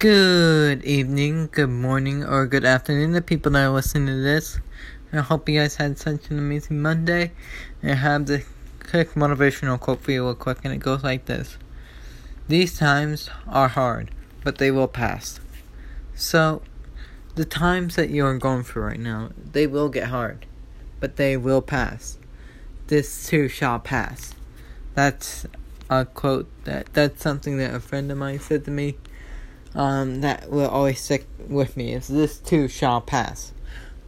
Good evening, good morning, or good afternoon to people that are listening to this. I hope you guys had such an amazing Monday. I have the quick motivational quote for you real quick, and it goes like this. These times are hard, but they will pass. So, the times that you are going through right now, they will get hard, but they will pass. This too shall pass. That's a quote that that's something that a friend of mine said to me um, that will always stick with me is this too shall pass,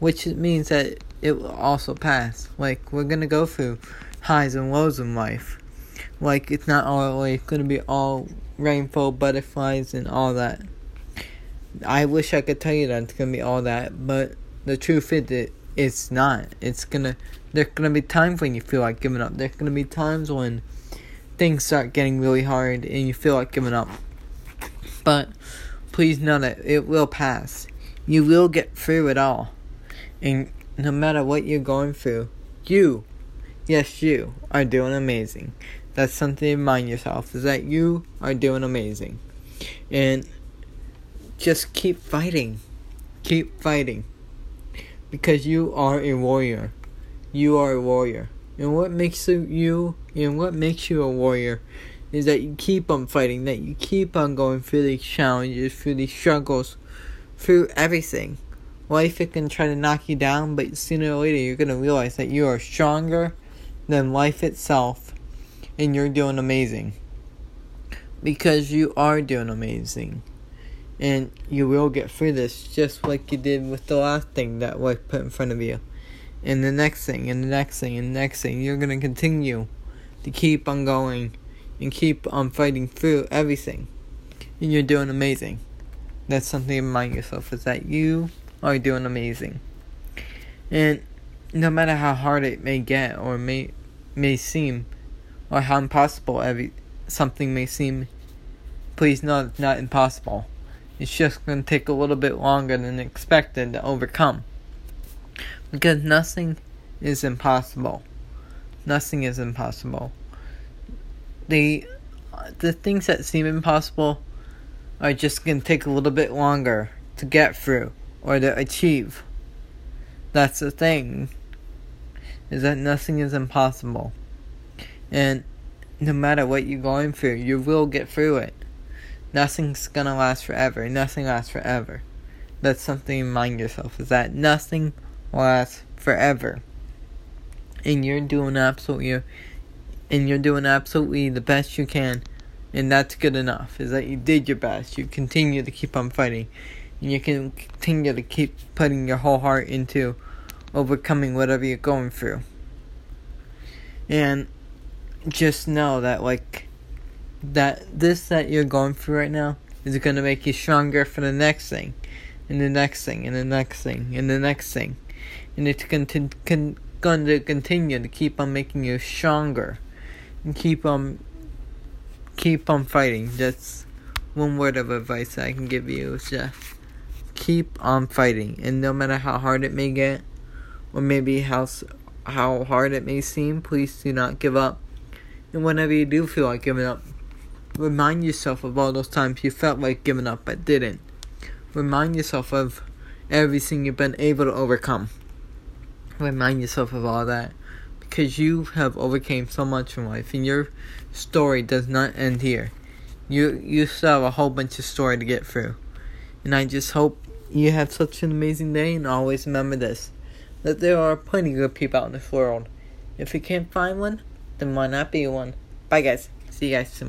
which means that it will also pass. Like we're gonna go through highs and lows in life. Like it's not always gonna be all rainbow butterflies and all that. I wish I could tell you that it's gonna be all that, but the truth is it it's not. It's gonna there's gonna be times when you feel like giving up. There's gonna be times when things start getting really hard and you feel like giving up. But please know that it will pass. You will get through it all. And no matter what you're going through, you, yes, you, are doing amazing. That's something to remind yourself is that you are doing amazing. And just keep fighting. Keep fighting. Because you are a warrior. You are a warrior. And what makes you and what makes you a warrior is that you keep on fighting, that you keep on going through these challenges, through these struggles, through everything. Life it can try to knock you down, but sooner or later you're gonna realize that you are stronger than life itself and you're doing amazing. Because you are doing amazing. And you will get through this just like you did with the last thing that life put in front of you. And the next thing, and the next thing, and the next thing. You're gonna continue to keep on going and keep on fighting through everything. And you're doing amazing. That's something to remind yourself is that you are doing amazing. And no matter how hard it may get or may may seem or how impossible every something may seem, please know it's not impossible. It's just gonna take a little bit longer than expected to overcome. Because nothing is impossible. Nothing is impossible the the things that seem impossible are just gonna take a little bit longer to get through or to achieve. That's the thing. Is that nothing is impossible. And no matter what you're going through, you will get through it. Nothing's gonna last forever. Nothing lasts forever. That's something to remind yourself is that nothing lasts forever. And you're doing absolutely and you're doing absolutely the best you can, and that's good enough. Is that you did your best. You continue to keep on fighting, and you can continue to keep putting your whole heart into overcoming whatever you're going through. And just know that like that this that you're going through right now is going to make you stronger for the next thing, and the next thing, and the next thing, and the next thing, and it's going to con- going to continue to keep on making you stronger and keep on keep on fighting. That's one word of advice I can give you is just keep on fighting, and no matter how hard it may get, or maybe how how hard it may seem, please do not give up. And whenever you do feel like giving up, remind yourself of all those times you felt like giving up but didn't. Remind yourself of everything you've been able to overcome. Remind yourself of all that because you have overcame so much in life and your story does not end here. You you still have a whole bunch of story to get through. And I just hope you have such an amazing day and always remember this. That there are plenty of good people out in this world. If you can't find one, then why not be one? Bye guys. See you guys soon.